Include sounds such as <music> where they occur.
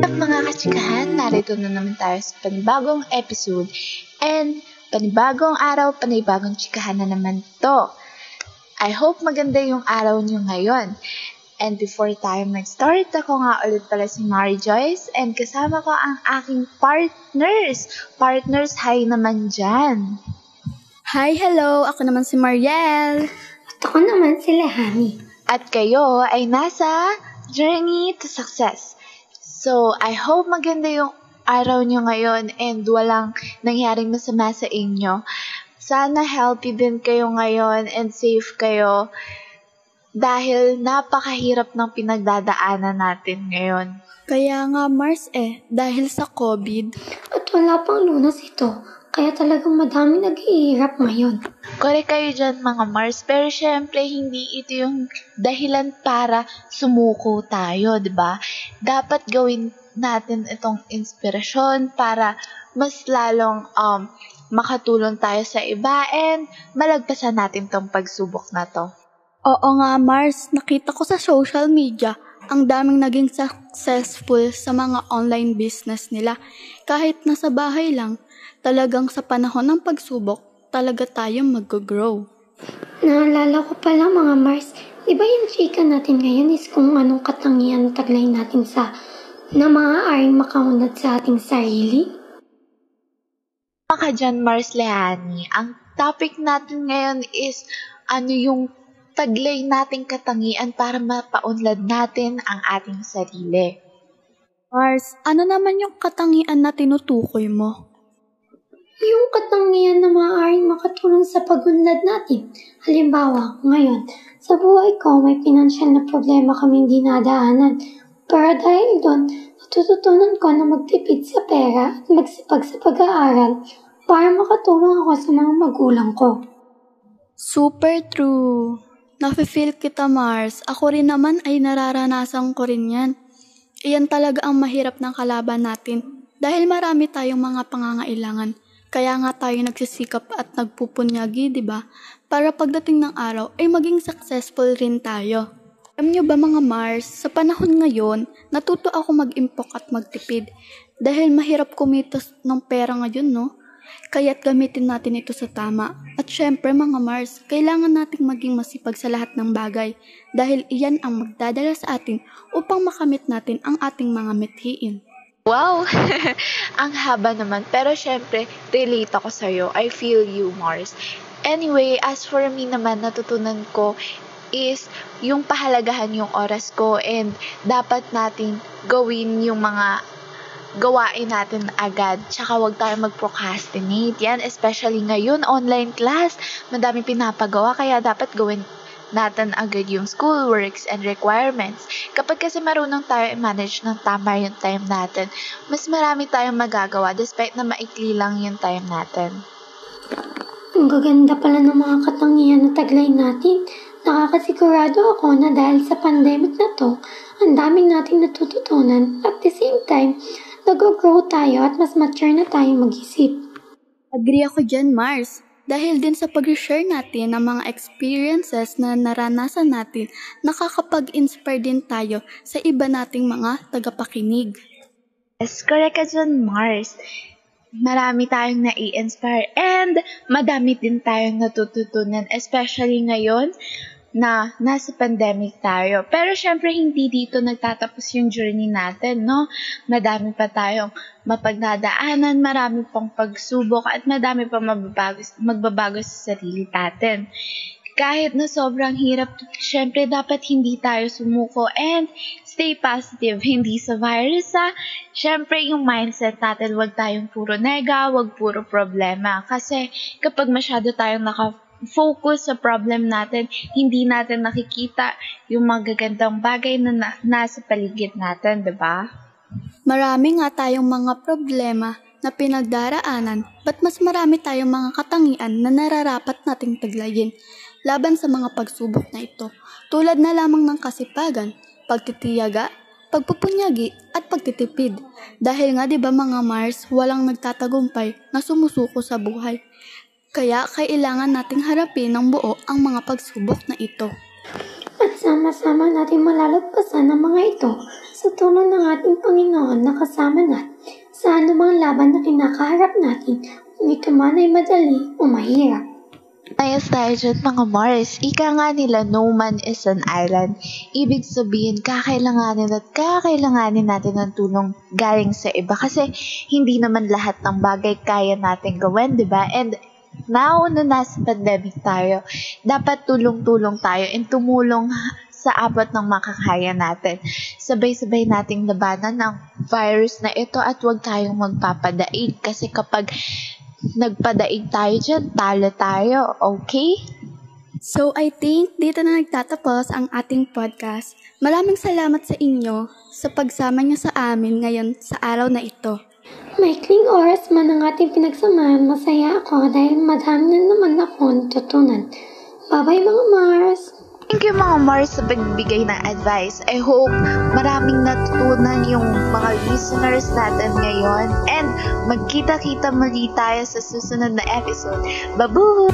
At mga katsikahan, narito na naman tayo sa panibagong episode. And panibagong araw, panibagong tsikahan na naman to. I hope maganda yung araw nyo ngayon. And before tayo mag-start, ako nga ulit pala si Mary Joyce and kasama ko ang aking partners. Partners, hi naman dyan. Hi, hello! Ako naman si Mariel. At ako naman si Lehani. At kayo ay nasa Journey to Success. So, I hope maganda yung araw nyo ngayon and walang nangyaring masama sa inyo. Sana healthy din kayo ngayon and safe kayo dahil napakahirap ng pinagdadaanan natin ngayon. Kaya nga Mars eh, dahil sa COVID. At wala pang lunas ito, kaya talagang madami nag-iirap ngayon. Correct kayo dyan mga Mars, pero syempre hindi ito yung dahilan para sumuko tayo, di ba? Dapat gawin natin itong inspirasyon para mas lalong um, makatulong tayo sa iba and malagpasan natin tong pagsubok na to. Oo nga Mars, nakita ko sa social media ang daming naging successful sa mga online business nila. Kahit nasa bahay lang, talagang sa panahon ng pagsubok, talaga tayong mag-grow. Naalala ko pala mga Mars, di ba yung chika natin ngayon is kung anong katangian taglay natin sa na maaaring makaunad sa ating sarili? Mga dyan, Mars Lehani, ang topic natin ngayon is ano yung taglay nating katangian para mapaunlad natin ang ating sarili. Mars, ano naman yung katangian na tinutukoy mo? Yung katangian na maaaring makatulong sa pagunlad natin. Halimbawa, ngayon, sa buhay ko may pinansyal na problema kaming dinadaanan. Pero dahil doon, natututunan ko na magtipid sa pera at magsipag sa pag-aaral para makatulong ako sa mga magulang ko. Super true. Nafe-feel kita Mars. Ako rin naman ay nararanasan ko rin yan. Iyan talaga ang mahirap ng kalaban natin dahil marami tayong mga pangangailangan. Kaya nga tayo nagsisikap at nagpupunyagi, di ba? Para pagdating ng araw ay maging successful rin tayo. Alam nyo ba mga Mars, sa panahon ngayon, natuto ako mag-impok at magtipid. Dahil mahirap kumitos ng pera ngayon, no? Kaya't gamitin natin ito sa tama. At syempre mga Mars, kailangan nating maging masipag sa lahat ng bagay dahil iyan ang magdadala sa atin upang makamit natin ang ating mga mithiin. Wow! <laughs> ang haba naman. Pero syempre, relate ako sa'yo. I feel you, Mars. Anyway, as for me naman, natutunan ko is yung pahalagahan yung oras ko and dapat natin gawin yung mga gawain natin agad. Tsaka huwag tayo mag-procrastinate. Yan, especially ngayon, online class. Madami pinapagawa, kaya dapat gawin natin agad yung schoolworks and requirements. Kapag kasi marunong tayo i-manage ng tama yung time natin, mas marami tayong magagawa despite na maikli lang yung time natin. Ang gaganda pala ng mga katangian na taglay natin. Nakakasigurado ako na dahil sa pandemic na to, ang daming nating natututunan at the same time, nag-grow tayo at mas mature na tayong mag-isip. Agree ako dyan, Mars. Dahil din sa pag-share natin ng mga experiences na naranasan natin, nakakapag-inspire din tayo sa iba nating mga tagapakinig. Yes, correct ka dyan, Mars. Marami tayong nai-inspire and madami din tayong natututunan, especially ngayon na nasa pandemic tayo. Pero syempre hindi dito nagtatapos yung journey natin, no? Madami pa tayong mapagdadaanan, marami pang pagsubok at madami pang magbabago, magbabago sa sarili natin. Kahit na sobrang hirap, syempre dapat hindi tayo sumuko and stay positive, hindi sa virus ha. Syempre yung mindset natin, wag tayong puro nega, wag puro problema. Kasi kapag masyado tayong naka focus sa problem natin, hindi natin nakikita yung magagandang bagay na, na nasa paligid natin, 'di ba? Marami nga tayong mga problema na pinagdaraanan, ba't mas marami tayong mga katangian na nararapat nating taglayin laban sa mga pagsubok na ito, tulad na lamang ng kasipagan, pagtitiyaga, pagpupunyagi at pagtitipid. Dahil nga 'di ba mga Mars, walang nagtatagumpay na sumusuko sa buhay. Kaya kailangan nating harapin ng buo ang mga pagsubok na ito. At sama-sama natin malalagpasan ang mga ito sa tulong ng ating Panginoon na kasama natin sa anumang laban na kinakaharap natin kung ito man ay madali o mahirap. Ayos tayo dyan mga Mars. Ika nga nila, no man is an island. Ibig sabihin, kakailanganin at kakailanganin natin ng tulong galing sa iba. Kasi hindi naman lahat ng bagay kaya natin gawin, di ba? And now na nasa pandemic tayo, dapat tulong-tulong tayo and tumulong sa abot ng makakaya natin. Sabay-sabay nating labanan ng virus na ito at huwag tayong magpapadaig kasi kapag nagpadaig tayo dyan, talo tayo, okay? So I think dito na nagtatapos ang ating podcast. Maraming salamat sa inyo sa pagsama niyo sa amin ngayon sa araw na ito. Maikling oras man ang ating pinagsamahan, masaya ako dahil madami na naman ako natutunan. Bye-bye mga Mars! Thank you mga Mars sa pagbibigay ng advice. I hope maraming natutunan yung mga listeners natin ngayon. And magkita-kita muli tayo sa susunod na episode. Babu!